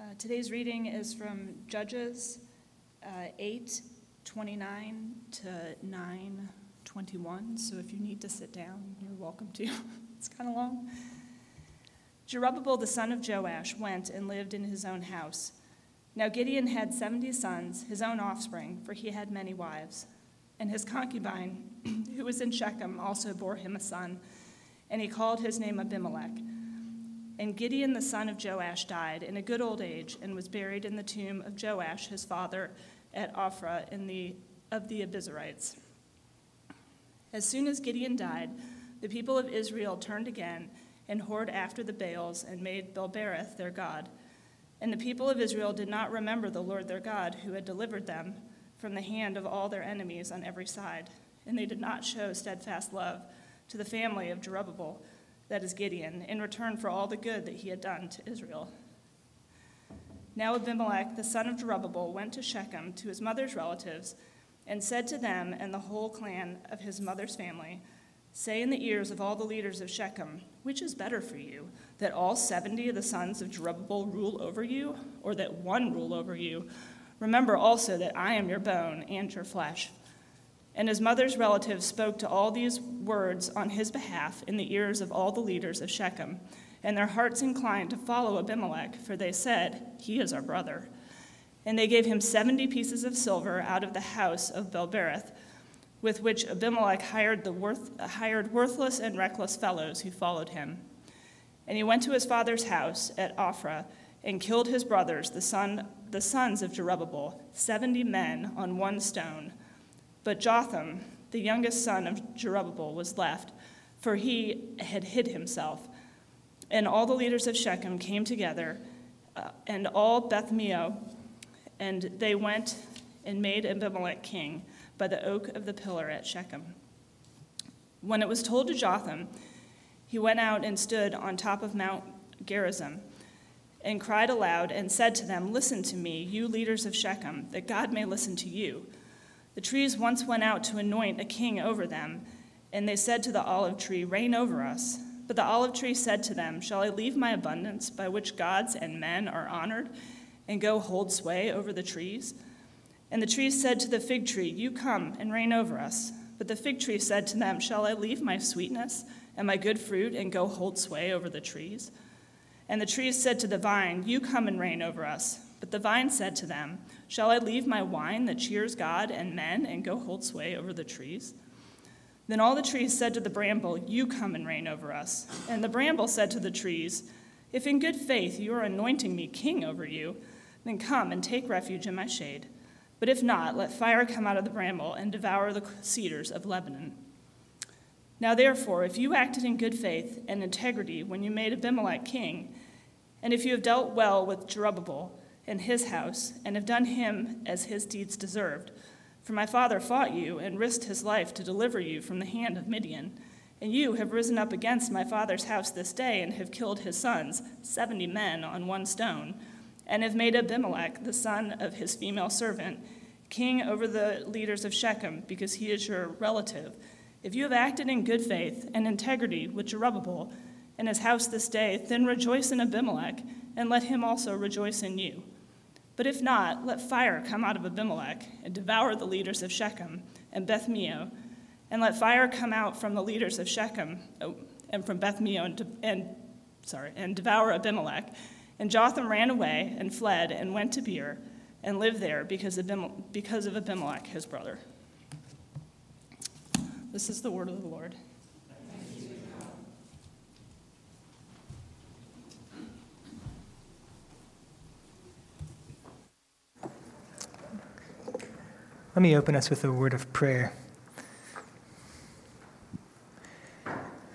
Uh, today's reading is from Judges uh, 8 29 to 9 21. So if you need to sit down, you're welcome to. it's kind of long. Jerubbaal the son of Joash went and lived in his own house. Now Gideon had 70 sons, his own offspring, for he had many wives. And his concubine, who was in Shechem, also bore him a son, and he called his name Abimelech. And Gideon the son of Joash died in a good old age and was buried in the tomb of Joash his father at Ophrah in the, of the Abiezrites. As soon as Gideon died, the people of Israel turned again and whored after the Baals and made Baal-berith their god. And the people of Israel did not remember the Lord their God, who had delivered them from the hand of all their enemies on every side. And they did not show steadfast love to the family of Jerubbaal that is Gideon, in return for all the good that he had done to Israel. Now Abimelech, the son of Jerubbaal, went to Shechem to his mother's relatives and said to them and the whole clan of his mother's family, Say in the ears of all the leaders of Shechem, which is better for you, that all seventy of the sons of Jerubbaal rule over you, or that one rule over you? Remember also that I am your bone and your flesh. And his mother's relatives spoke to all these words on his behalf in the ears of all the leaders of Shechem. And their hearts inclined to follow Abimelech, for they said, He is our brother. And they gave him seventy pieces of silver out of the house of Baal-berith, with which Abimelech hired, the worth, hired worthless and reckless fellows who followed him. And he went to his father's house at Ophrah and killed his brothers, the, son, the sons of Jerubbaal, seventy men on one stone but Jotham, the youngest son of Jerubbaal, was left, for he had hid himself. And all the leaders of Shechem came together, uh, and all Beth-millo, and they went and made Abimelech king by the oak of the pillar at Shechem. When it was told to Jotham, he went out and stood on top of Mount Gerizim and cried aloud and said to them, Listen to me, you leaders of Shechem, that God may listen to you. The trees once went out to anoint a king over them, and they said to the olive tree, Reign over us. But the olive tree said to them, Shall I leave my abundance by which gods and men are honored, and go hold sway over the trees? And the trees said to the fig tree, You come and reign over us. But the fig tree said to them, Shall I leave my sweetness and my good fruit, and go hold sway over the trees? And the trees said to the vine, You come and reign over us. But the vine said to them, Shall I leave my wine that cheers God and men and go hold sway over the trees? Then all the trees said to the bramble, You come and reign over us. And the bramble said to the trees, If in good faith you are anointing me king over you, then come and take refuge in my shade. But if not, let fire come out of the bramble and devour the cedars of Lebanon. Now, therefore, if you acted in good faith and integrity when you made Abimelech king, and if you have dealt well with Jerubbaal, and his house, and have done him as his deeds deserved. For my father fought you and risked his life to deliver you from the hand of Midian. And you have risen up against my father's house this day and have killed his sons, seventy men on one stone, and have made Abimelech, the son of his female servant, king over the leaders of Shechem, because he is your relative. If you have acted in good faith and integrity with Jerubbaal and his house this day, then rejoice in Abimelech, and let him also rejoice in you. But if not, let fire come out of Abimelech and devour the leaders of Shechem and Beth-millo, and let fire come out from the leaders of Shechem oh, and from Beth-millo and, and, sorry, and devour Abimelech. And Jotham ran away and fled and went to Beer and lived there because of, because of Abimelech, his brother. This is the word of the Lord. Let me open us with a word of prayer.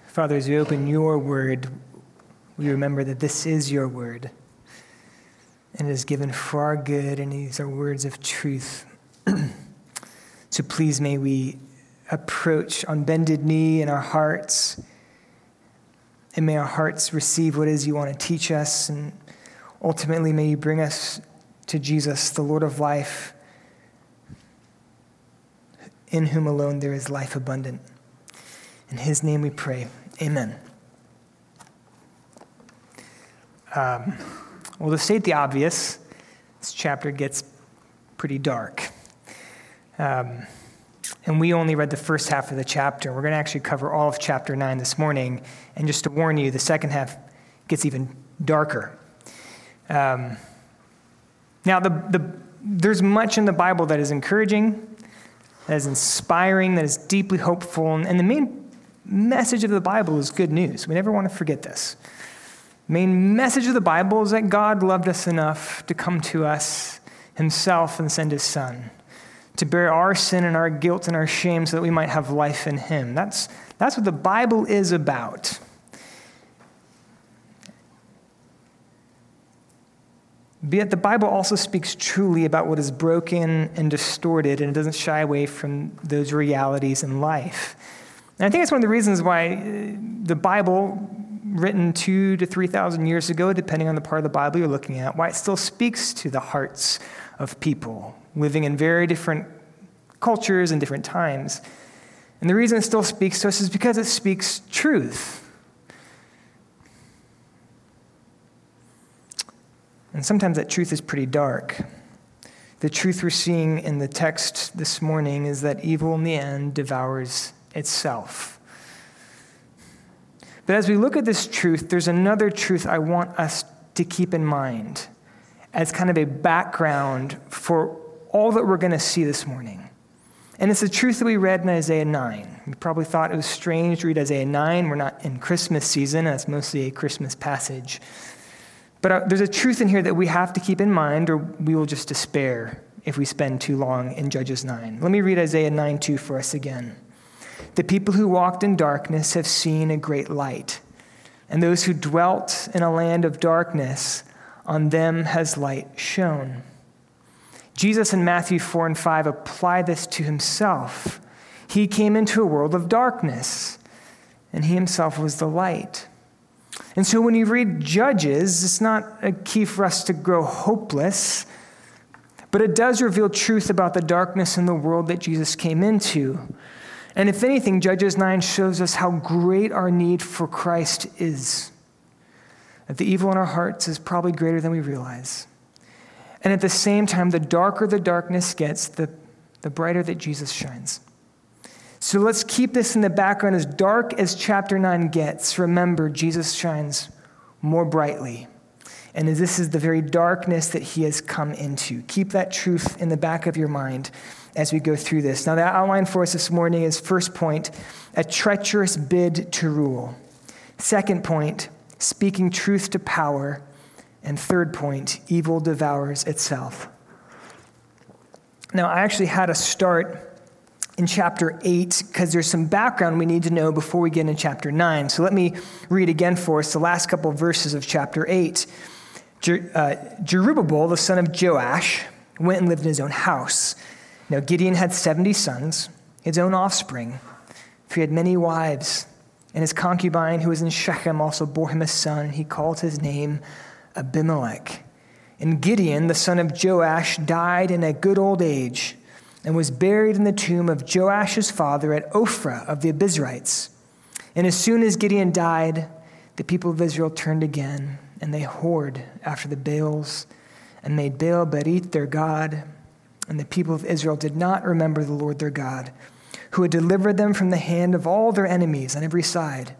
Father, as we open your word, we remember that this is your word and it is given for our good, and these are words of truth. so please may we approach on bended knee in our hearts, and may our hearts receive what is you want to teach us, and ultimately may you bring us to Jesus, the Lord of life in whom alone there is life abundant. In his name we pray. Amen. Um, Well, to state the obvious, this chapter gets pretty dark. Um, and we only read the first half of the chapter. We're going to actually cover all of chapter 9 this morning. And just to warn you, the second half gets even darker. Um, now, the, the, there's much in the Bible that is encouraging, that is inspiring, that is deeply hopeful. And, the main message of the Bible is good news. We never want to forget this. The main message of the Bible is that God loved us enough to come to us himself and send his son to bear our sin and our guilt and our shame so that we might have life in him. That's, that's what the Bible is about. Yet the Bible also speaks truly about what is broken and distorted, and it doesn't shy away from those realities in life. And I think that's one of the reasons why uh, the Bible, written two to 3,000 years ago, depending on the part of the Bible you're looking at, why it still speaks to the hearts of people living in very different cultures and different times. And the reason it still speaks to us is because it speaks truth. And sometimes that truth is pretty dark. The truth we're seeing in the text this morning is that evil in the end devours itself. But as we look at this truth, there's another truth I want us to keep in mind as kind of a background for all that we're going to see this morning. And it's the truth that we read in Isaiah 9. You probably thought it was strange to read Isaiah 9. We're not in Christmas season, it's mostly a Christmas passage. But uh, there's a truth in here that we have to keep in mind, or we will just despair if we spend too long in Judges 9. Let me read Isaiah 9 2 for us again. The people who walked in darkness have seen a great light, and those who dwelt in a land of darkness on them has light shone. Jesus in Matthew 4 and 5 apply this to himself. He came into a world of darkness, and he himself was the light. And so when you read Judges, it's not a key for us to grow hopeless, but it does reveal truth about the darkness in the world that Jesus came into. And if anything, Judges 9 shows us how great our need for Christ is that the evil in our hearts is probably greater than we realize. And at the same time, the darker the darkness gets, the, the brighter that Jesus shines. So let's keep this in the background. As dark as chapter 9 gets, remember, Jesus shines more brightly. And this is the very darkness that he has come into. Keep that truth in the back of your mind as we go through this. Now, the outline for us this morning is first point, a treacherous bid to rule. Second point, speaking truth to power. And third point, evil devours itself. Now, I actually had to start in chapter 8 because there's some background we need to know before we get into chapter 9. So let me read again for us the last couple of verses of chapter 8. Jer- uh, Jerubbaal, the son of Joash, went and lived in his own house. Now, Gideon had 70 sons, his own offspring, for he had many wives. And his concubine, who was in Shechem, also bore him a son. He called his name Abimelech. And Gideon, the son of Joash, died in a good old age and was buried in the tomb of Joash's father at Ophrah of the Abiezrites. And as soon as Gideon died, the people of Israel turned again, and they whored after the Baals and made Baal Berith their God. And the people of Israel did not remember the Lord their God who had delivered them from the hand of all their enemies on every side.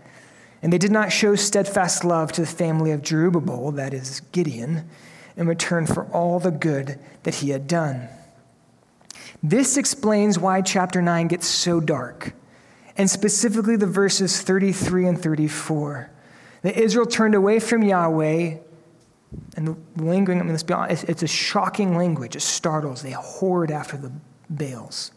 And they did not show steadfast love to the family of Jerubbaal, that is, Gideon, in return for all the good that he had done. This explains why chapter 9 gets so dark, and specifically the verses 33 and 34. That Israel turned away from Yahweh, and the lingering, I mean, let's be honest, it's a shocking language. It startles. They whored after the Baals.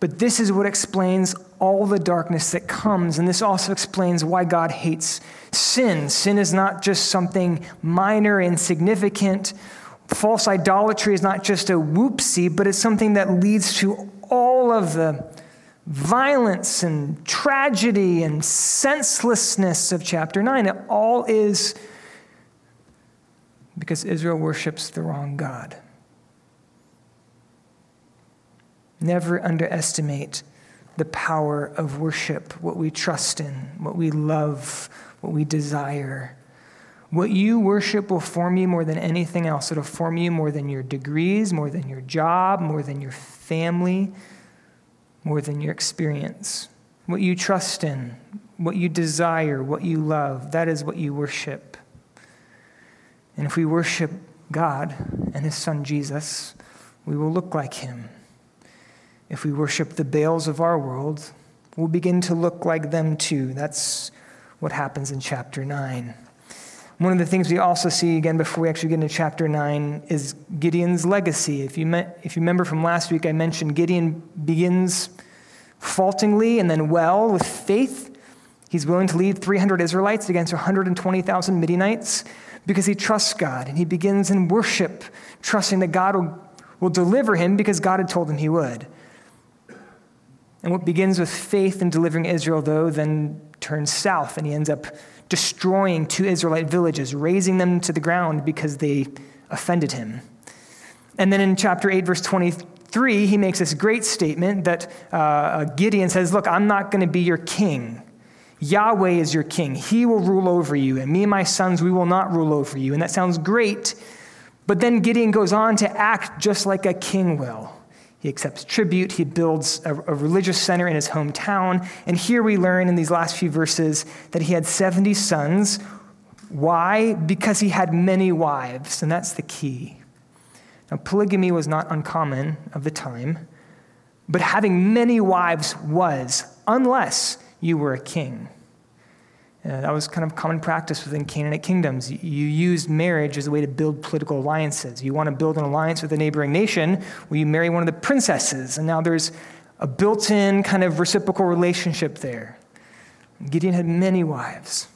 But this is what explains all the darkness that comes. And this also explains why God hates sin. Sin is not just something minor, and insignificant. False idolatry is not just a whoopsie, but it's something that leads to all of the violence and tragedy and senselessness of chapter 9. It all is because Israel worships the wrong God. Never underestimate the power of worship, what we trust in, what we love, what we desire. What you worship will form you more than anything else. It'll form you more than your degrees, more than your job, more than your family, more than your experience. What you trust in, what you desire, what you love, that is what you worship. And if we worship God and His Son Jesus, we will look like Him. If we worship the Baals of our world, we'll begin to look like them too. That's what happens in chapter 9. One of the things we also see, again, before we actually get into chapter 9, is Gideon's legacy. If you, met, if you remember from last week, I mentioned Gideon begins faultingly and then well with faith. He's willing to lead 300 Israelites against 120,000 Midianites because he trusts God. And he begins in worship, trusting that God will, will deliver him because God had told him he would. And what begins with faith in delivering Israel, though, then turns south, and he ends up destroying two Israelite villages, razing them to the ground because they offended him. And then in chapter 8, verse 23, he makes this great statement that uh, Gideon says, Look, I'm not going to be your king. Yahweh is your king. He will rule over you, and me and my sons, we will not rule over you. And that sounds great, but then Gideon goes on to act just like a king will. He accepts tribute. He builds a, a, religious center in his hometown. And here we learn in these last few verses that he had 70 sons. Why? Because he had many wives, and that's the key. Now, polygamy was not uncommon of the time, but having many wives was, unless you were a king. Uh, that was kind of common practice within Canaanite kingdoms. You, used marriage as a way to build political alliances. You want to build an alliance with a neighboring nation, well, you marry one of the princesses, and now there's a built in kind of reciprocal relationship there. Gideon had many wives.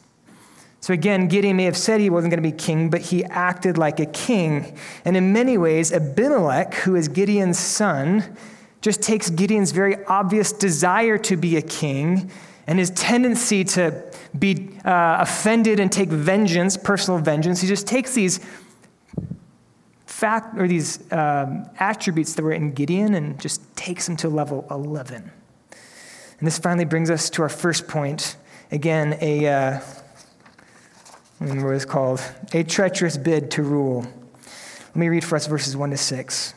So again, Gideon may have said he wasn't going to be king, but he acted like a king. And in many ways, Abimelech, who is Gideon's son, just takes Gideon's very obvious desire to be a king and his tendency to be uh, offended and take vengeance, personal vengeance. He just takes these fact or these um, attributes that were in Gideon and just takes them to level 11. And this finally brings us to our first point. Again, a uh, what is called a treacherous bid to rule. Let me read for us verses 1 to 6.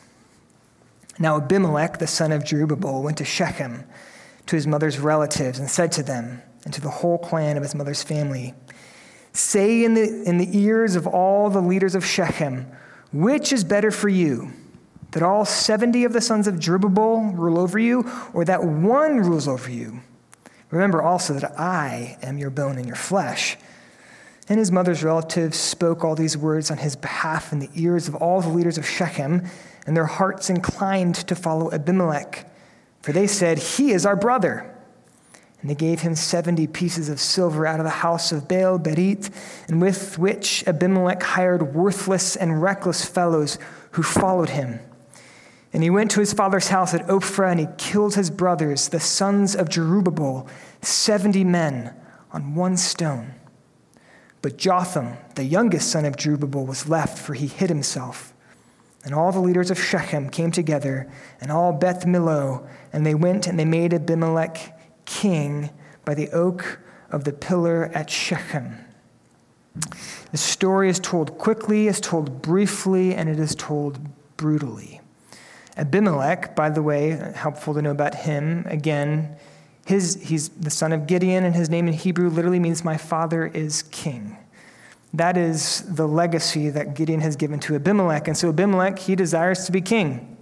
Now Abimelech, the son of Jerubbaal, went to Shechem to his mother's relatives and said to them and to the whole clan of his mother's family, Say in the, in the ears of all the leaders of Shechem, which is better for you? That all 70 of the sons of Jerubbaal rule over you, or that one rules over you? Remember also that I am your bone and your flesh. And his mother's relatives spoke all these words on his behalf in the ears of all the leaders of Shechem, and their hearts inclined to follow Abimelech. For they said, He is our brother. And they gave him 70 pieces of silver out of the house of Baal Berith, and with which Abimelech hired worthless and reckless fellows who followed him. And he went to his father's house at Ophrah, and he killed his brothers, the sons of Jerubbaal, 70 men on one stone. But Jotham, the youngest son of Jerubbaal, was left, for he hid himself. And all the leaders of Shechem came together, and all Beth Millo, and they went and they made Abimelech king by the oak of the pillar at Shechem. The story is told quickly, is told briefly, and it is told brutally. Abimelech, by the way, helpful to know about him, again, his, he's the son of Gideon, and his name in Hebrew literally means my father is king. That is the legacy that Gideon has given to Abimelech. And so Abimelech, he desires to be king.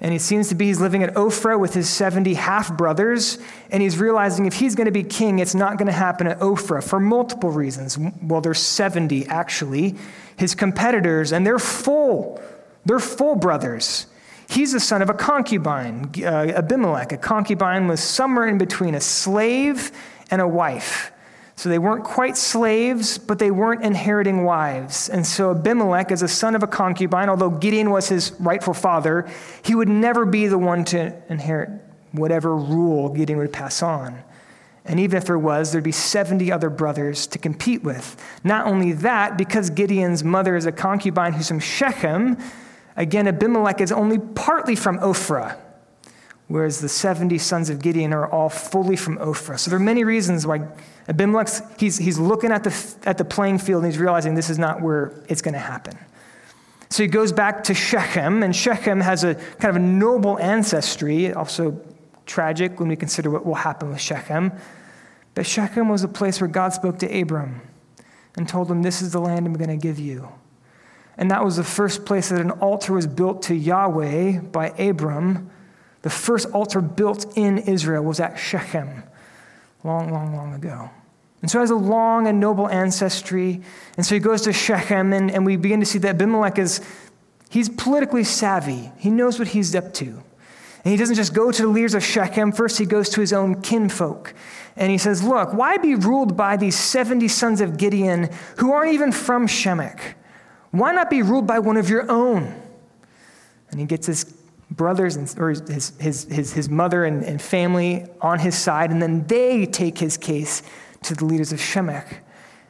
And he seems to be he's living at Ophrah with his 70 half brothers. And he's realizing if he's going to be king, it's not going to happen at Ophrah for multiple reasons. Well, there's 70 actually, his competitors, and they're full. They're full brothers. He's the son of a concubine, uh, Abimelech. A concubine was somewhere in between a slave and a wife. So they weren't quite slaves, but they weren't inheriting wives. And so Abimelech, as a son of a concubine, although Gideon was his rightful father, he would never be the one to inherit whatever rule Gideon would pass on. And even if there was, there'd be 70 other brothers to compete with. Not only that, because Gideon's mother is a concubine who's from Shechem, again, Abimelech is only partly from Ophrah. Whereas the 70 sons of Gideon are all fully from Ophrah. So there are many reasons why Abimelech's, he's, he's looking at the, at the playing field and he's realizing this is not where it's going to happen. So he goes back to Shechem, and Shechem has a kind of a noble ancestry, also tragic when we consider what will happen with Shechem. But Shechem was a place where God spoke to Abram and told him, This is the land I'm going to give you. And that was the first place that an altar was built to Yahweh by Abram. The first altar built in Israel was at Shechem, long, long, long ago. And so he has a long and noble ancestry. And so he goes to Shechem, and, and we begin to see that Abimelech is, he's politically savvy. He knows what he's up to. And he doesn't just go to the leaders of Shechem. First, he goes to his own kinfolk. And he says, Look, why be ruled by these 70 sons of Gideon who aren't even from Shemech? Why not be ruled by one of your own? And he gets his brothers and, or his, his, his, his mother and, and family on his side, and then they take his case to the leaders of Shemech.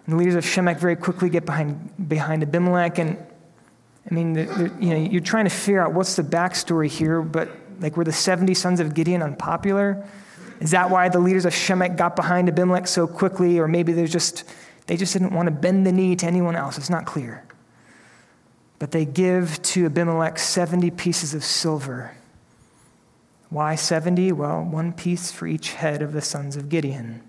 And the leaders of Shemech very quickly get behind, behind Abimelech. And I mean, they're, they're, you know, you're trying to figure out what's the backstory here, but like, were the 70 sons of Gideon unpopular? Is that why the leaders of Shemech got behind Abimelech so quickly? Or maybe they're just, they just didn't want to bend the knee to anyone else. It's not clear. But they give to Abimelech 70 pieces of silver. Why 70? Well, one piece for each head of the sons of Gideon.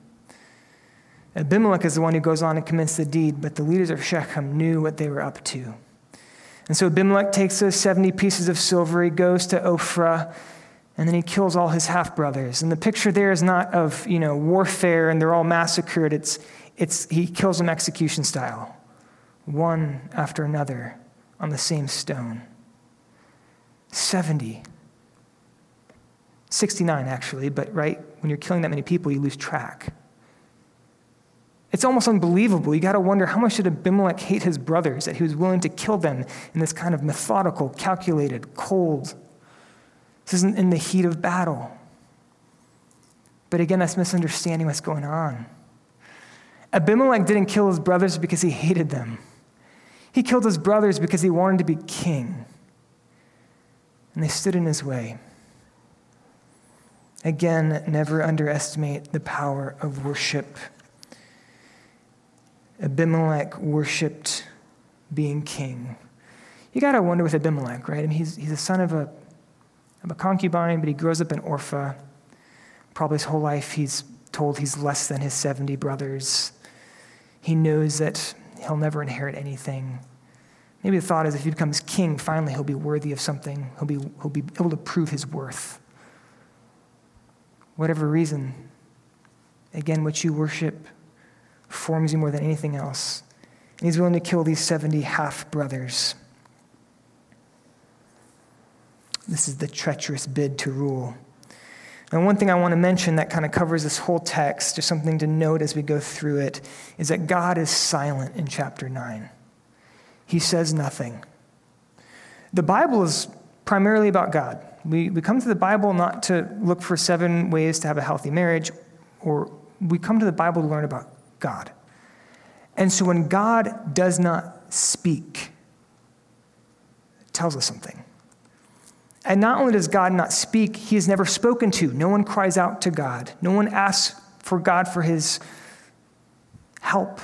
Abimelech is the one who goes on and commits the deed, but the leaders of Shechem knew what they were up to. And so Abimelech takes those 70 pieces of silver, he goes to Ophrah, and then he kills all his half brothers. And the picture there is not of, you know, warfare and they're all massacred. It's, it's, he kills them execution style, one after another on the same stone. 70. 69, actually, but right, when you're killing that many people, you lose track. It's almost unbelievable. You got to wonder how much did Abimelech hate his brothers that he was willing to kill them in this kind of methodical, calculated, cold. This isn't in the heat of battle. But again, that's misunderstanding what's going on. Abimelech didn't kill his brothers because he hated them. He killed his brothers because he wanted to be king. And they stood in his way. Again, never underestimate the power of worship. Abimelech worshiped being king. You got to wonder with Abimelech, right? I mean, he's, he's a son of a, of a concubine, but he grows up in Orpha. Probably his whole life he's told he's less than his 70 brothers. He knows that he'll never inherit anything. Maybe the thought is if he becomes king, finally he'll be worthy of something. He'll be, he'll be able to prove his worth. Whatever reason, again, what you worship forms you more than anything else. And he's willing to kill these 70 half brothers. This is the treacherous bid to rule. And one thing I want to mention that kind of covers this whole text, just something to note as we go through it, is that God is silent in chapter 9. He says nothing. The Bible is primarily about God. We, we come to the Bible not to look for seven ways to have a healthy marriage, or we come to the Bible to learn about God. And so when God does not speak, it tells us something. And not only does God not speak, he is never spoken to. No one cries out to God. No one asks for God for his help.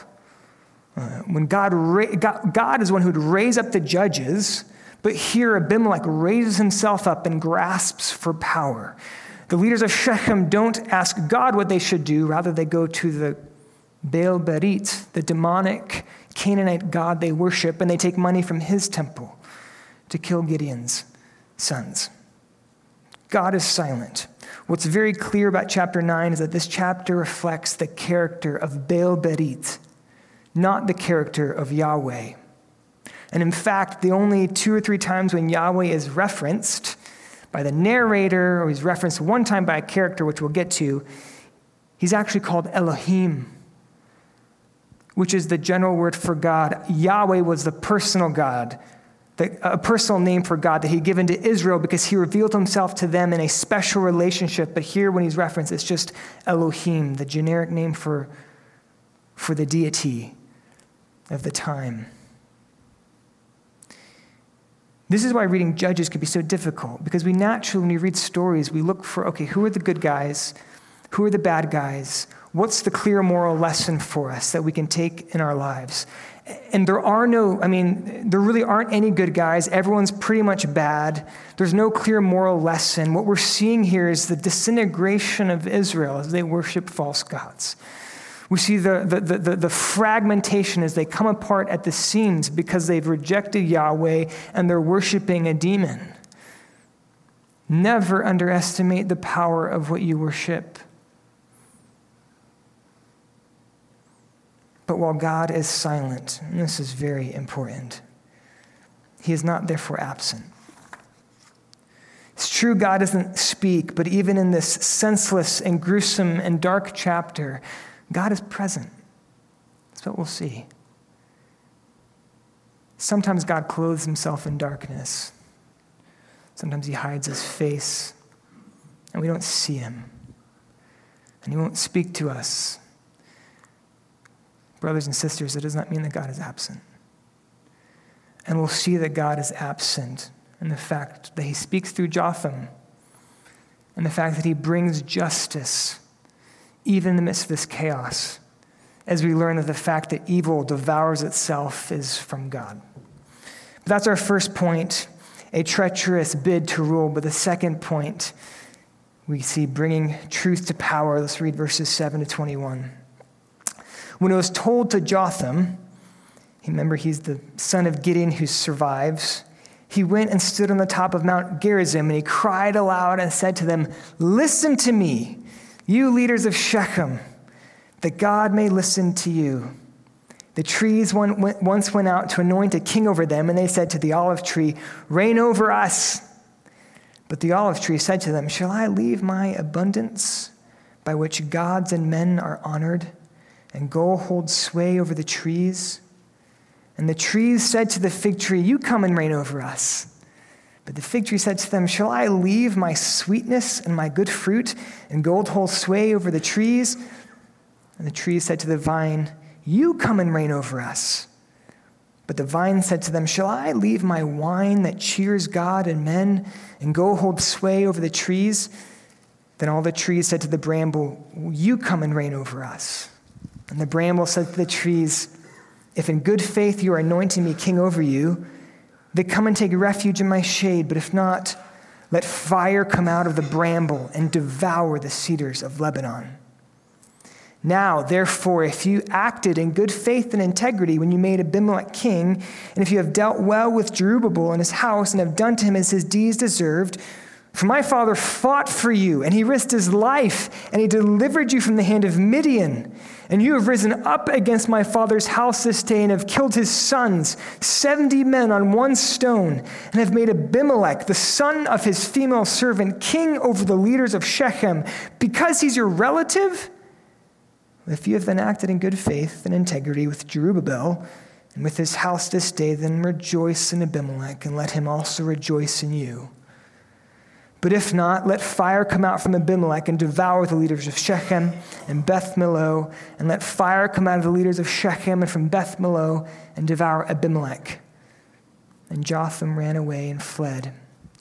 Uh, when God, God, God is one who would raise up the judges, but here Abimelech raises himself up and grasps for power. The leaders of Shechem don't ask God what they should do, rather, they go to the Baal Berith, the demonic Canaanite god they worship, and they take money from his temple to kill Gideon's sons. God is silent. What's very clear about chapter 9 is that this chapter reflects the character of Baal Berith, not the character of Yahweh. And in fact, the only two or three times when Yahweh is referenced by the narrator, or he's referenced one time by a character, which we'll get to, he's actually called Elohim which is the general word for God. Yahweh was the personal God, the, a personal name for God that he'd given to Israel because he revealed himself to them in a special relationship. But here, when he's referenced, it's just Elohim, the generic name for, for the deity of the time. This is why reading Judges can be so difficult, because we naturally, when we read stories, we look for okay, who are the good guys? Who are the bad guys? What's the clear moral lesson for us that we can take in our lives? And there are no, I mean, there really aren't any good guys. Everyone's pretty much bad. There's no clear moral lesson. What we're seeing here is the disintegration of Israel as they worship false gods. We see the, the, the, the, fragmentation as they come apart at the seams because they've rejected Yahweh and they're worshiping a demon. Never underestimate the power of what you worship. But while God is silent, and this is very important, he is not therefore absent. It's true, God doesn't speak, but even in this senseless and gruesome and dark chapter, God is present. That's what we'll see. Sometimes God clothes himself in darkness. Sometimes he hides his face, and we don't see him. And he won't speak to us. Brothers and sisters, it does not mean that God is absent. And we'll see that God is absent in the fact that he speaks through Jotham and the fact that he brings justice even in the midst of this chaos as we learn that the fact that evil devours itself is from God. But that's our first point a treacherous bid to rule. But the second point, we see bringing truth to power. Let's read verses 7 to 21. When it was told to Jotham, remember he's the son of Gideon who survives, he went and stood on the top of Mount Gerizim and he cried aloud and said to them, Listen to me, you leaders of Shechem, that God may listen to you. The trees once went out to anoint a king over them, and they said to the olive tree, Reign over us. But the olive tree said to them, Shall I leave my abundance by which gods and men are honored? And go hold sway over the trees. And the trees said to the fig tree, You come and reign over us. But the fig tree said to them, Shall I leave my sweetness and my good fruit and go hold sway over the trees? And the trees said to the vine, You come and reign over us. But the vine said to them, Shall I leave my wine that cheers God and men and go hold sway over the trees? Then all the trees said to the bramble, You come and reign over us. And the bramble said to the trees, If in good faith you are anointing me king over you, then come and take refuge in my shade. But if not, let fire come out of the bramble and devour the cedars of Lebanon. Now, therefore, if you acted in good faith and integrity when you made Abimelech king, and if you have dealt well with Jerubbaal and his house and have done to him as his deeds deserved, for my father fought for you, and he risked his life, and he delivered you from the hand of Midian. And you have risen up against my father's house this day, and have killed his sons, 70 men on one stone, and have made Abimelech, the son of his female servant, king over the leaders of Shechem, because he's your relative? If you have then acted in good faith and integrity with Jerubbaal, and with his house this day, then rejoice in Abimelech, and let him also rejoice in you. But if not, let fire come out from Abimelech and devour the leaders of Shechem and Beth Millo, and let fire come out of the leaders of Shechem and from Beth Millo and devour Abimelech. And Jotham ran away and fled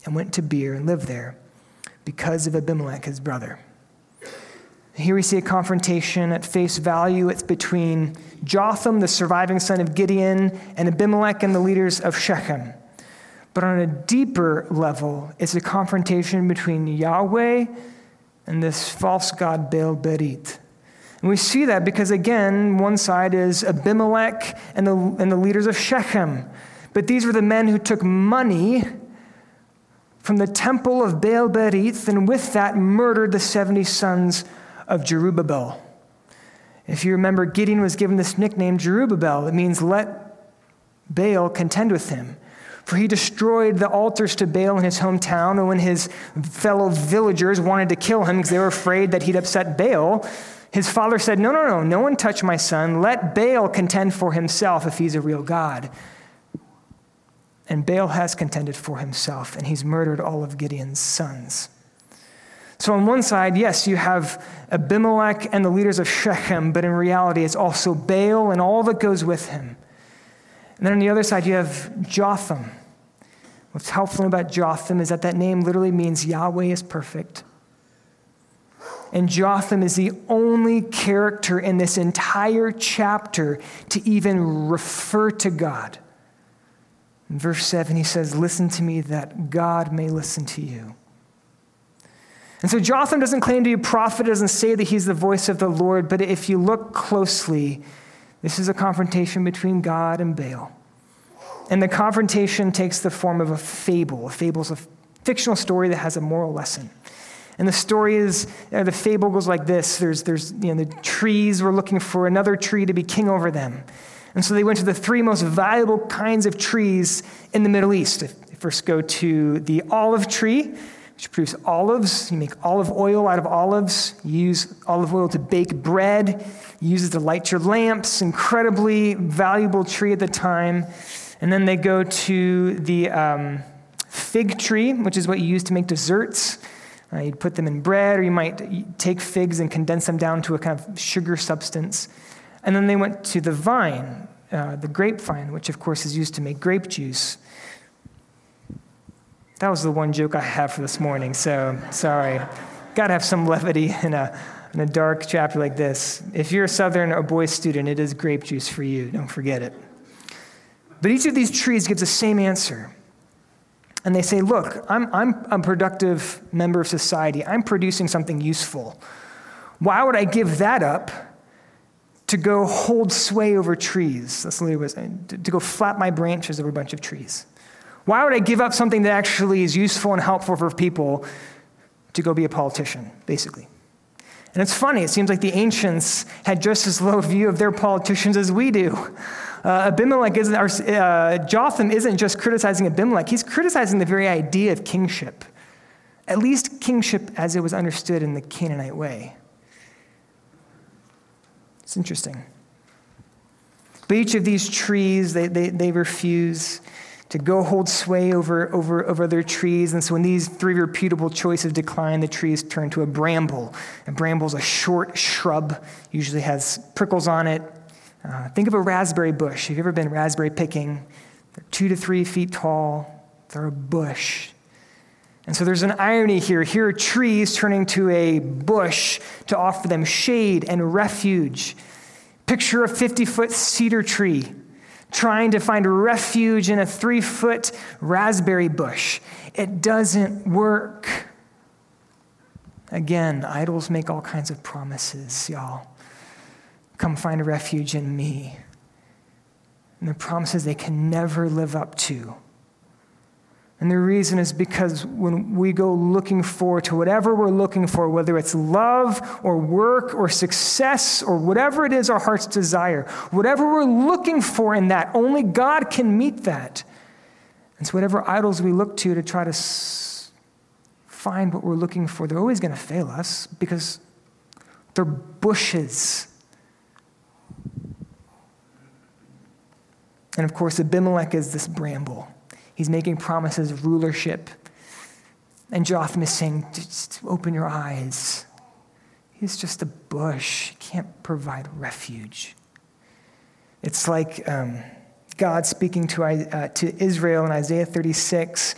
and went to Beer and lived there because of Abimelech, his brother. Here we see a confrontation at face value. It's between Jotham, the surviving son of Gideon, and Abimelech and the leaders of Shechem. But on a deeper level, it's a confrontation between Yahweh and this false god Baal Berith. And we see that because, again, one side is Abimelech and the, and the leaders of Shechem. But these were the men who took money from the temple of Baal Berith and with that murdered the 70 sons of Jerubbaal. If you remember, Gideon was given this nickname Jerubbaal. It means let Baal contend with him. For he destroyed the altars to Baal in his hometown, and when his fellow villagers wanted to kill him because they were afraid that he'd upset Baal, his father said, No, no, no, no one touch my son. Let Baal contend for himself if he's a real God. And Baal has contended for himself, and he's murdered all of Gideon's sons. So, on one side, yes, you have Abimelech and the leaders of Shechem, but in reality, it's also Baal and all that goes with him. And then on the other side, you have Jotham, What's helpful about Jotham is that that name literally means Yahweh is perfect. And Jotham is the only character in this entire chapter to even refer to God. In verse 7, he says, Listen to me that God may listen to you. And so Jotham doesn't claim to be a prophet, doesn't say that he's the voice of the Lord, but if you look closely, this is a confrontation between God and Baal. And the confrontation takes the form of a fable. A fable is a fictional story that has a moral lesson. And the story is, uh, the fable goes like this there's, there's, you know, the trees were looking for another tree to be king over them. And so they went to the three most valuable kinds of trees in the Middle East. You first go to the olive tree, which produces olives. You make olive oil out of olives. You use olive oil to bake bread. You use to light your lamps. Incredibly valuable tree at the time. And then they go to the um, fig tree, which is what you use to make desserts. Uh, you'd put them in bread, or you might take figs and condense them down to a kind of sugar substance. And then they went to the vine, uh, the grapevine, which of course is used to make grape juice. That was the one joke I have for this morning, so sorry. Got to have some levity in a, in a dark chapter like this. If you're a Southern or boys student, it is grape juice for you. Don't forget it. But each of these trees gives the same answer. And they say, Look, I'm, I'm a productive member of society. I'm producing something useful. Why would I give that up to go hold sway over trees? That's what saying, to, to go flap my branches over a bunch of trees. Why would I give up something that actually is useful and helpful for people to go be a politician, basically? And it's funny, it seems like the ancients had just as low view of their politicians as we do. Uh, Abimelech isn't, uh, Jotham isn't just criticizing Abimelech, he's criticizing the very idea of kingship, at least kingship as it was understood in the Canaanite way. It's interesting. But each of these trees, they, they, they refuse to go hold sway over, over, over their trees. And so when these three reputable choices decline, the trees turn to a bramble. A bramble is a short shrub, usually has prickles on it. Uh, think of a raspberry bush. Have you ever been raspberry picking? They're two to three feet tall, they're a bush. And so there's an irony here. Here are trees turning to a bush to offer them shade and refuge. Picture a 50 foot cedar tree trying to find refuge in a three foot raspberry bush. It doesn't work. Again, idols make all kinds of promises, y'all. Come find a refuge in me. And the promises they can never live up to. And the reason is because when we go looking for to whatever we're looking for, whether it's love or work or success or whatever it is our hearts desire, whatever we're looking for in that, only God can meet that. And so, whatever idols we look to to try to find what we're looking for, they're always going to fail us because they're bushes. And of course, Abimelech is this bramble. He's making promises of rulership. And Jotham is saying, just open your eyes. He's just a bush. He can't provide refuge. It's like um, God speaking to, uh, to Israel in Isaiah 36.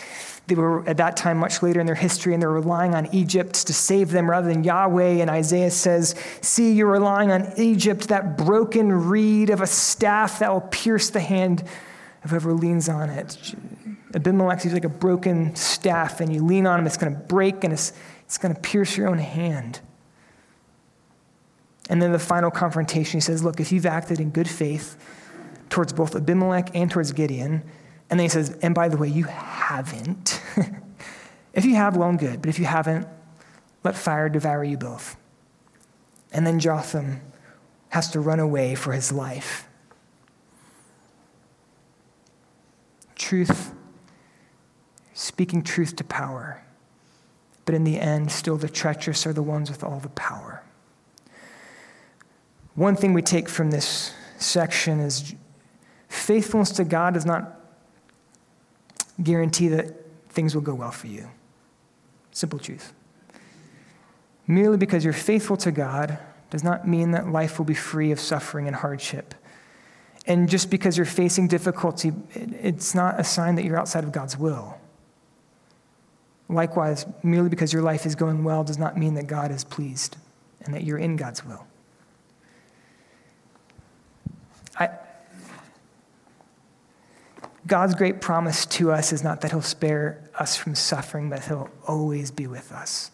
They were at that time much later in their history, and they're relying on Egypt to save them rather than Yahweh. And Isaiah says, See, you're relying on Egypt, that broken reed of a staff that will pierce the hand of whoever leans on it. Abimelech is like a broken staff, and you lean on him, it's going to break and it's, it's going to pierce your own hand. And then the final confrontation, he says, Look, if you've acted in good faith towards both Abimelech and towards Gideon, and then he says, And by the way, you haven't. if you have, well and good, but if you haven't, let fire devour you both. And then Jotham has to run away for his life. truth, speaking truth to power. But in the end, still the treacherous are the ones with all the power. One thing we take from this section is faithfulness to God does not guarantee that things will go well for you. Simple truth. Merely because you're faithful to God does not mean that life will be free of suffering and hardship. And just because you're facing difficulty, it's not a sign that you're outside of God's will. Likewise, merely because your life is going well does not mean that God is pleased and that you're in God's will. I, God's great promise to us is not that He'll spare us from suffering, but He'll always be with us.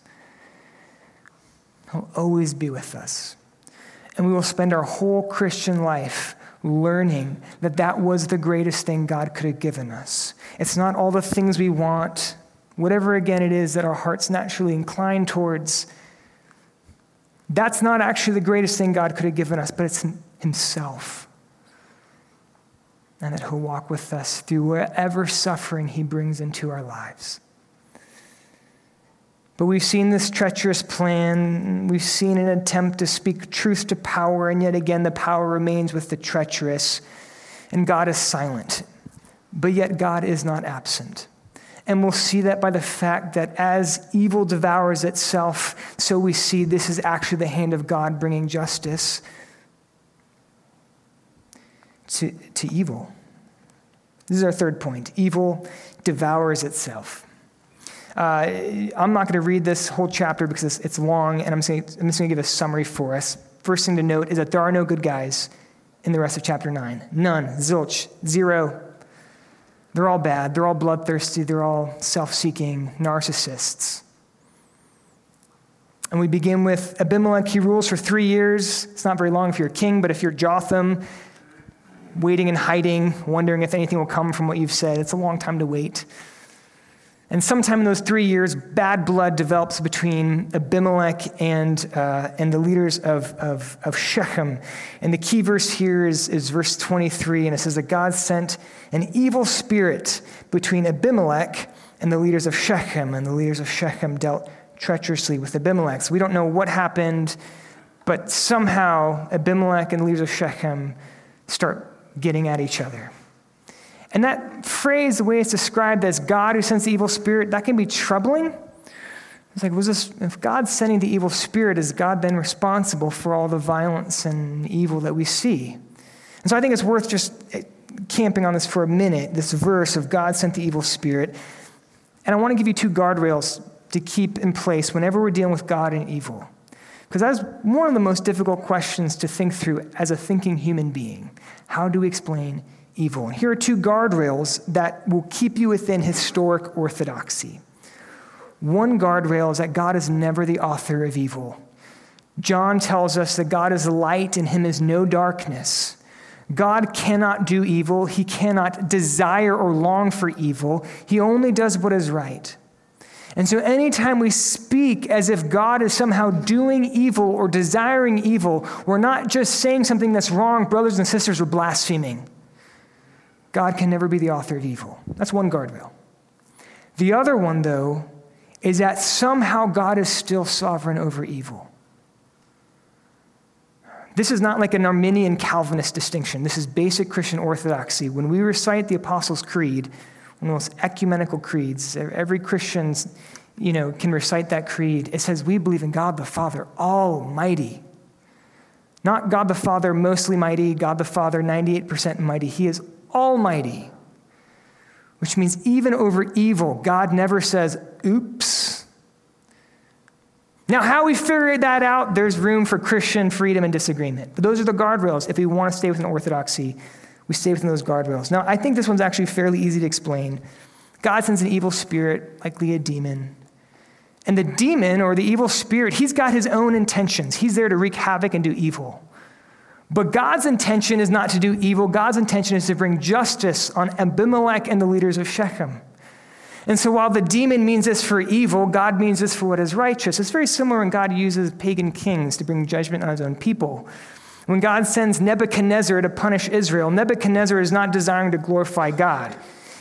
He'll always be with us. And we will spend our whole Christian life learning that that was the greatest thing God could have given us. It's not all the things we want, whatever again it is that our hearts naturally incline towards. That's not actually the greatest thing God could have given us, but it's Himself. And that He'll walk with us through whatever suffering He brings into our lives. But we've seen this treacherous plan. We've seen an attempt to speak truth to power, and yet again, the power remains with the treacherous, and God is silent. But yet, God is not absent. And we'll see that by the fact that as evil devours itself, so we see this is actually the hand of God bringing justice to, to evil. This is our third point evil devours itself. Uh, I'm not going to read this whole chapter because it's, it's long, and I'm, saying, I'm just going to give a summary for us. First thing to note is that there are no good guys in the rest of chapter 9. None. Zilch. Zero. They're all bad. They're all bloodthirsty. They're all self seeking narcissists. And we begin with Abimelech. He rules for three years. It's not very long if you're a king, but if you're Jotham, waiting and hiding, wondering if anything will come from what you've said, it's a long time to wait. And sometime in those three years, bad blood develops between Abimelech and, uh, and the leaders of, of, of, Shechem. And the key verse here is, is verse 23, and it says that God sent an evil spirit between Abimelech and the leaders of Shechem, and the leaders of Shechem dealt treacherously with Abimelech. So we don't know what happened, but somehow Abimelech and the leaders of Shechem start getting at each other. And that phrase, the way it's described as God who sends the evil spirit, that can be troubling. It's like, was this, if God's sending the evil spirit, is God then responsible for all the violence and evil that we see? And so I think it's worth just eh, camping on this for a minute, this verse of God sent the evil spirit. And I want to give you two guardrails to keep in place whenever we're dealing with God and evil. Because that's one of the most difficult questions to think through as a thinking human being. How do we explain evil. And here are two guardrails that will keep you within historic orthodoxy. One guardrail is that God is never the author of evil. John tells us that God is light and him is no darkness. God cannot do evil. He cannot desire or long for evil. He only does what is right. And so, anytime we speak as if God is somehow doing evil or desiring evil, we're not just saying something that's wrong, brothers and sisters, we're blaspheming. God can never be the author of evil. That's one guardrail. The other one, though, is that somehow God is still sovereign over evil. This is not like an Arminian Calvinist distinction. This is basic Christian orthodoxy. When we recite the Apostles' Creed, one of those ecumenical creeds, every Christian you know, can recite that creed. It says, We believe in God the Father, Almighty. Not God the Father, mostly mighty, God the Father, 98% mighty. He is almighty, which means even over evil, God never says, oops. Now, how we figure that out, there's room for Christian freedom and disagreement. But those are the guardrails. If we want to stay within orthodoxy, we stay within those guardrails. Now, I think this one's actually fairly easy to explain. God sends an evil spirit, likely a demon. And the demon or the evil spirit, he's got his own intentions. He's there to wreak havoc and do evil. But God's intention is not to do evil. God's intention is to bring justice on Abimelech and the leaders of Shechem. And so while the demon means this for evil, God means this for what is righteous. It's very similar when God uses pagan kings to bring judgment on his own people. When God sends Nebuchadnezzar to punish Israel, Nebuchadnezzar is not desiring to glorify God.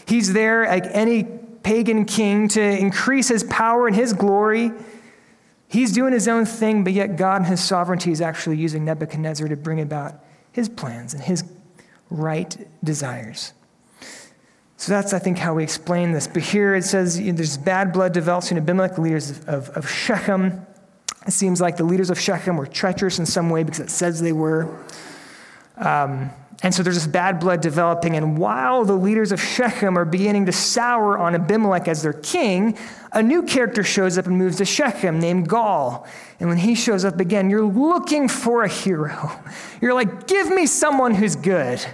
He's there, like any pagan king, to increase his power and his glory He's doing his own thing, but yet God in his sovereignty is actually using Nebuchadnezzar to bring about his plans and his right desires. So that's, I think, how we explain this. But here it says you know, there's bad blood develops in Abimelech, the leaders of, of, of Shechem. It seems like the leaders of Shechem were treacherous in some way because it says they were. Um, and so there's this bad blood developing. And while the leaders of Shechem are beginning to sour on Abimelech as their king, a new character shows up and moves to Shechem named Gaal. And when he shows up again, you're looking for a hero. You're like, give me someone who's good.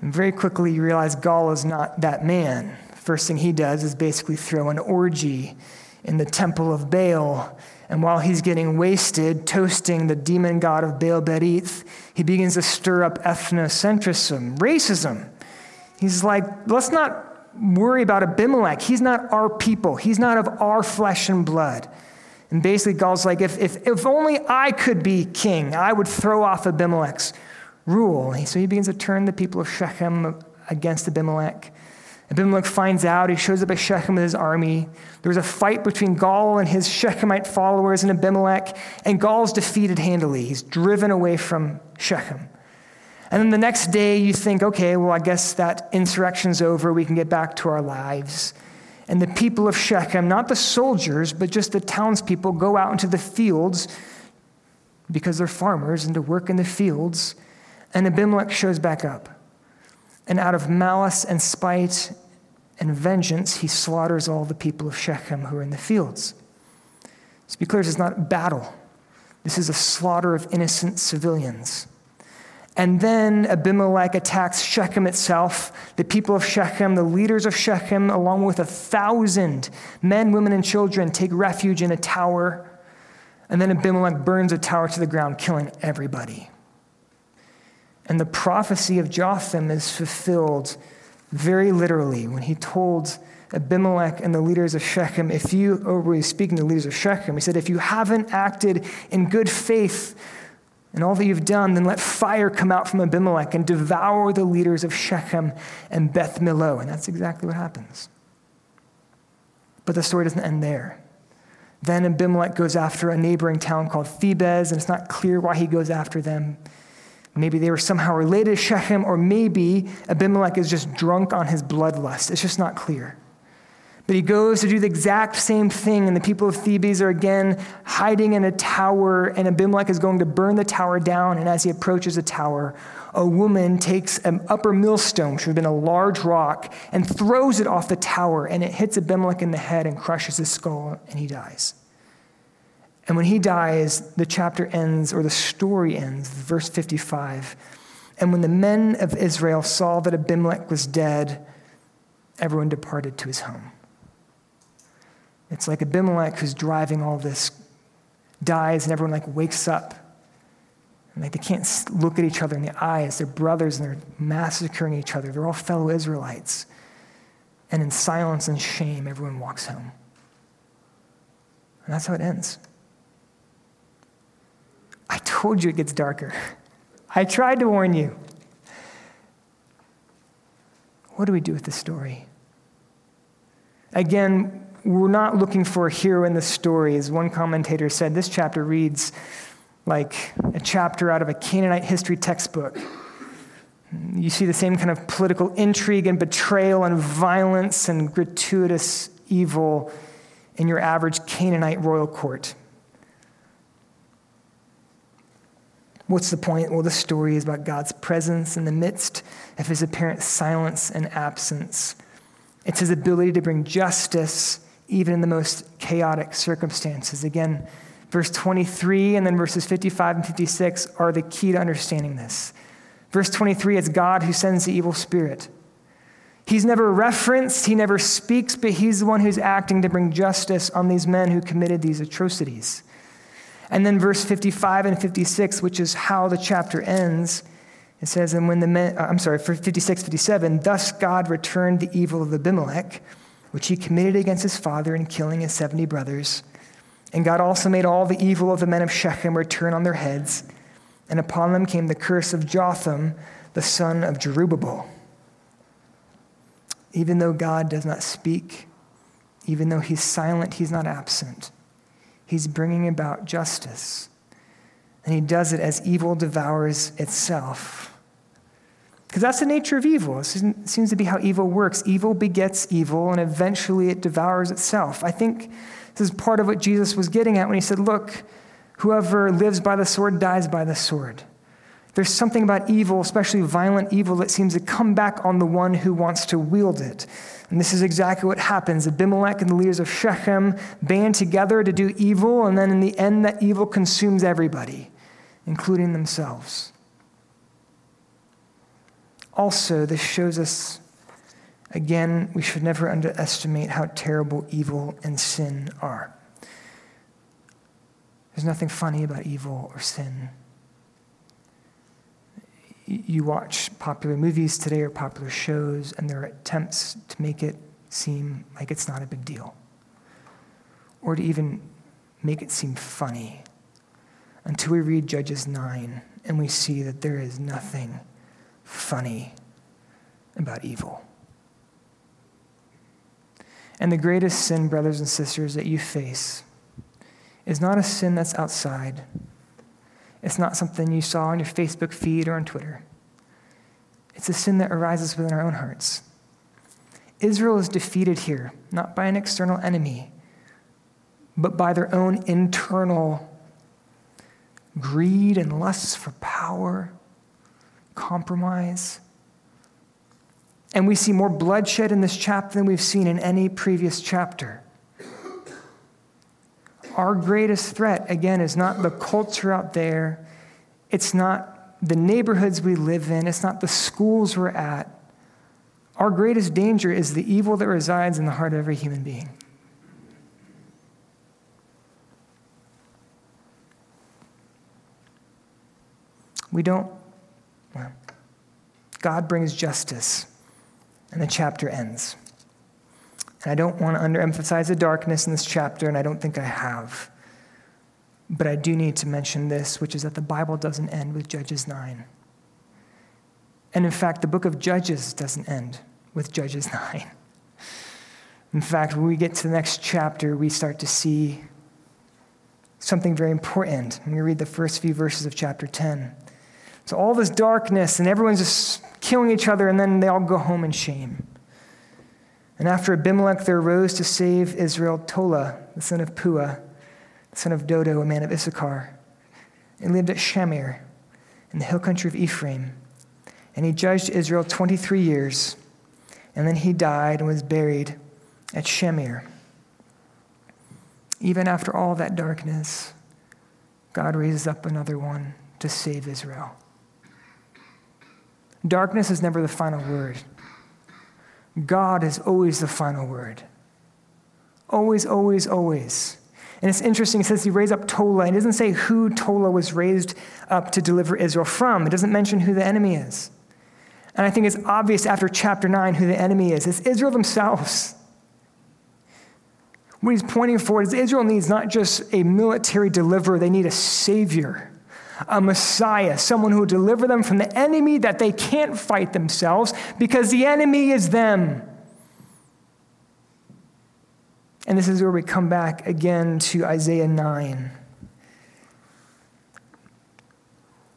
And very quickly you realize Gaal is not that man. First thing he does is basically throw an orgy in the temple of Baal and while he's getting wasted, toasting the demon god of Baal Berith, he begins to stir up ethnocentrism, racism. He's like, let's not worry about Abimelech. He's not our people, he's not of our flesh and blood. And basically, Gaal's like, if, if, if only I could be king, I would throw off Abimelech's rule. So he begins to turn the people of Shechem against Abimelech. Abimelech finds out. He shows up at Shechem with his army. There was a fight between Gaal and his Shechemite followers and Abimelech, and Gaal's defeated handily. He's driven away from Shechem. And then the next day, you think, okay, well, I guess that insurrection's over. We can get back to our lives. And the people of Shechem, not the soldiers, but just the townspeople, go out into the fields because they're farmers and to work in the fields. And Abimelech shows back up. And out of malice and spite and vengeance, he slaughters all the people of Shechem who are in the fields. To be clear, this is not battle. This is a slaughter of innocent civilians. And then Abimelech attacks Shechem itself. The people of Shechem, the leaders of Shechem, along with a thousand men, women, and children, take refuge in a tower. And then Abimelech burns a tower to the ground, killing everybody. And the prophecy of Jotham is fulfilled very literally when he told Abimelech and the leaders of Shechem, if you, oh, or he's speaking to the leaders of Shechem, he said, if you haven't acted in good faith in all that you've done, then let fire come out from Abimelech and devour the leaders of Shechem and Beth Millo. And that's exactly what happens. But the story doesn't end there. Then Abimelech goes after a neighboring town called Thebez, and it's not clear why he goes after them. Maybe they were somehow related to Shechem, or maybe Abimelech is just drunk on his bloodlust. It's just not clear. But he goes to do the exact same thing, and the people of Thebez are again hiding in a tower, and Abimelech is going to burn the tower down. And as he approaches the tower, a woman takes an upper millstone, which would have been a large rock, and throws it off the tower, and it hits Abimelech in the head and crushes his skull, and he dies. And when he dies, the chapter ends, or the story ends, verse 55. And when the men of Israel saw that Abimelech was dead, everyone departed to his home. It's like Abimelech, who's driving all this, dies, and everyone like wakes up. And like they can't look at each other in the eyes. They're brothers and they're massacring each other. They're all fellow Israelites. And in silence and shame, everyone walks home. And that's how it ends. I told you it gets darker. I tried to warn you. What do we do with this story? Again, we're not looking for a hero in the story. As one commentator said, this chapter reads like a chapter out of a Canaanite history textbook. You see the same kind of political intrigue and betrayal and violence and gratuitous evil in your average Canaanite royal court. What's the point? Well, the story is about God's presence in the midst of his apparent silence and absence. It's his ability to bring justice even in the most chaotic circumstances. Again, verse 23 and then verses 55 and 56 are the key to understanding this. Verse 23, it's God who sends the evil spirit. He's never referenced, he never speaks, but he's the one who's acting to bring justice on these men who committed these atrocities. And then verse 55 and 56, which is how the chapter ends, it says, and when the men, uh, I'm sorry, for 56, 57, thus God returned the evil of Abimelech, which he committed against his father in killing his 70 brothers. And God also made all the evil of the men of Shechem return on their heads, and upon them came the curse of Jotham, the son of Jerubbaal. Even though God does not speak, even though he's silent, he's not absent. He's bringing about justice. And he does it as evil devours itself. Because that's the nature of evil. It seems to be how evil works. Evil begets evil, and eventually it devours itself. I think this is part of what Jesus was getting at when he said, Look, whoever lives by the sword dies by the sword. There's something about evil, especially violent evil, that seems to come back on the one who wants to wield it. And this is exactly what happens. Abimelech and the leaders of Shechem band together to do evil, and then in the end, that evil consumes everybody, including themselves. Also, this shows us again, we should never underestimate how terrible evil and sin are. There's nothing funny about evil or sin. You watch popular movies today or popular shows, and there are attempts to make it seem like it's not a big deal, or to even make it seem funny until we read Judges 9 and we see that there is nothing funny about evil. And the greatest sin, brothers and sisters, that you face is not a sin that's outside. It's not something you saw on your Facebook feed or on Twitter. It's a sin that arises within our own hearts. Israel is defeated here, not by an external enemy, but by their own internal greed and lusts for power compromise. And we see more bloodshed in this chapter than we've seen in any previous chapter. Our greatest threat, again, is not the culture out there, it's not the neighborhoods we live in, it's not the schools we're at. Our greatest danger is the evil that resides in the heart of every human being. We don't well, God brings justice, and the chapter ends. And I don't want to underemphasize the darkness in this chapter, and I don't think I have. But I do need to mention this, which is that the Bible doesn't end with Judges 9. And in fact, the book of Judges doesn't end with Judges 9. In fact, when we get to the next chapter, we start to see something very important. When we read the first few verses of chapter 10. So all this darkness, and everyone's just killing each other, and then they all go home in shame. And after Abimelech, there arose to save Israel Tola, the son of Pua, the son of Dodo, a man of Issachar. And lived at Shamir, in the hill country of Ephraim. And he judged Israel 23 years. And then he died and was buried at Shamir. Even after all that darkness, God raises up another one to save Israel. Darkness is never the final word. God is always the final word. Always, always, always. And it's interesting, it says he raised up Tola. And it doesn't say who Tola was raised up to deliver Israel from. It doesn't mention who the enemy is. And I think it's obvious after chapter 9 who the enemy is. It's Israel themselves. What he's pointing forward is Israel needs not just a military deliverer, they need a savior a Messiah, someone who will deliver them from the enemy that they can't fight themselves because the enemy is them. And this is where we come back again to Isaiah 9.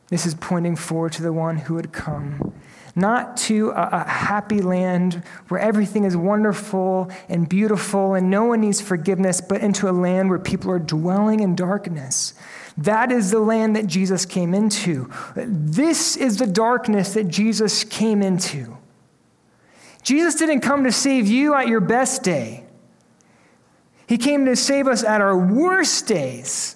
This is pointing forward to the one who would come, not to a, a, happy land where everything is wonderful and beautiful and no one needs forgiveness, but into a land where people are dwelling in darkness that is the land that Jesus came into. This is the darkness that Jesus came into. Jesus didn't come to save you at your best day, He came to save us at our worst days.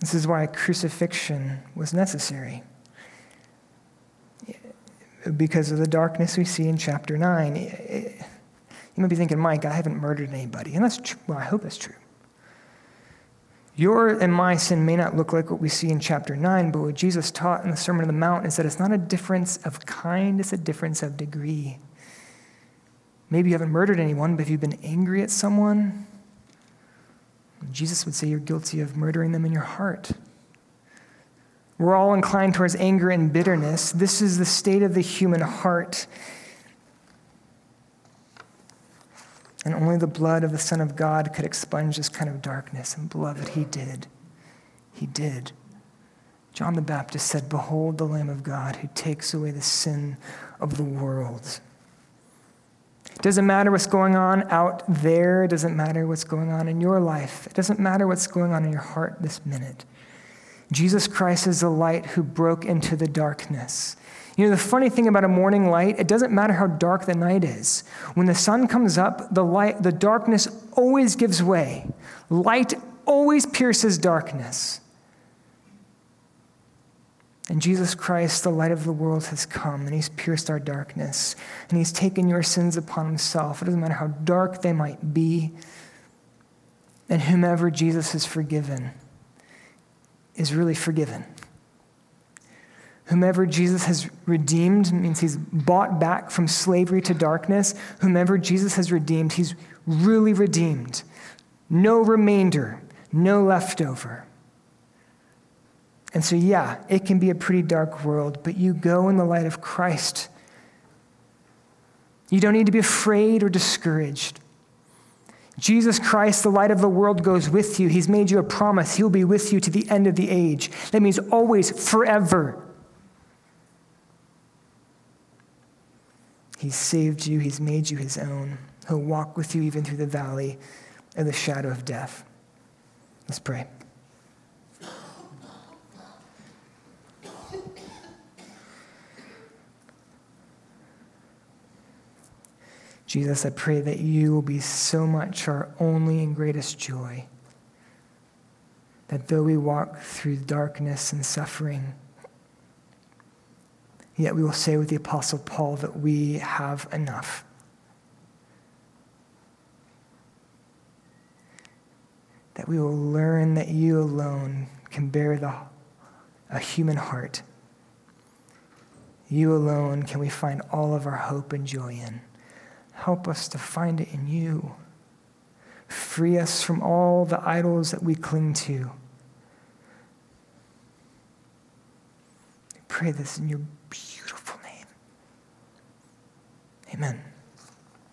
This is why crucifixion was necessary. Because of the darkness we see in chapter 9. You might be thinking, Mike, I haven't murdered anybody. And that's true. Well, I hope that's true. Your and my sin may not look like what we see in chapter 9, but what Jesus taught in the Sermon on the Mount is that it's not a difference of kind, it's a difference of degree. Maybe you haven't murdered anyone, but if you've been angry at someone, Jesus would say you're guilty of murdering them in your heart. We're all inclined towards anger and bitterness. This is the state of the human heart. And only the blood of the Son of God could expunge this kind of darkness. And beloved, he did. He did. John the Baptist said, Behold the Lamb of God who takes away the sin of the world. doesn't matter what's going on out there. It doesn't matter what's going on in your life. It doesn't matter what's going on in your heart this minute. Jesus Christ is the light who broke into the darkness. You know, the funny thing about a morning light, it doesn't matter how dark the night is. When the sun comes up, the light, the darkness always gives way. Light always pierces darkness. And Jesus Christ, the light of the world, has come and he's pierced our darkness and he's taken your sins upon himself. It doesn't matter how dark they might be. And whomever Jesus has forgiven is really forgiven. Whomever Jesus has redeemed means he's bought back from slavery to darkness. Whomever Jesus has redeemed, he's really redeemed. No remainder, no leftover. And so, yeah, it can be a pretty dark world, but you go in the light of Christ. You don't need to be afraid or discouraged. Jesus Christ, the light of the world, goes with you. He's made you a promise. He'll be with you to the end of the age. That means always, forever. He's saved you, He's made you His own. He'll walk with you even through the valley of the shadow of death. Let's pray. Jesus, I pray that you will be so much our only and greatest joy. That though we walk through darkness and suffering, yet we will say with the Apostle Paul that we have enough. That we will learn that you alone can bear the, a human heart. You alone can we find all of our hope and joy in. Help us to find it in you. Free us from all the idols that we cling to. Pray this in your beautiful name. Amen.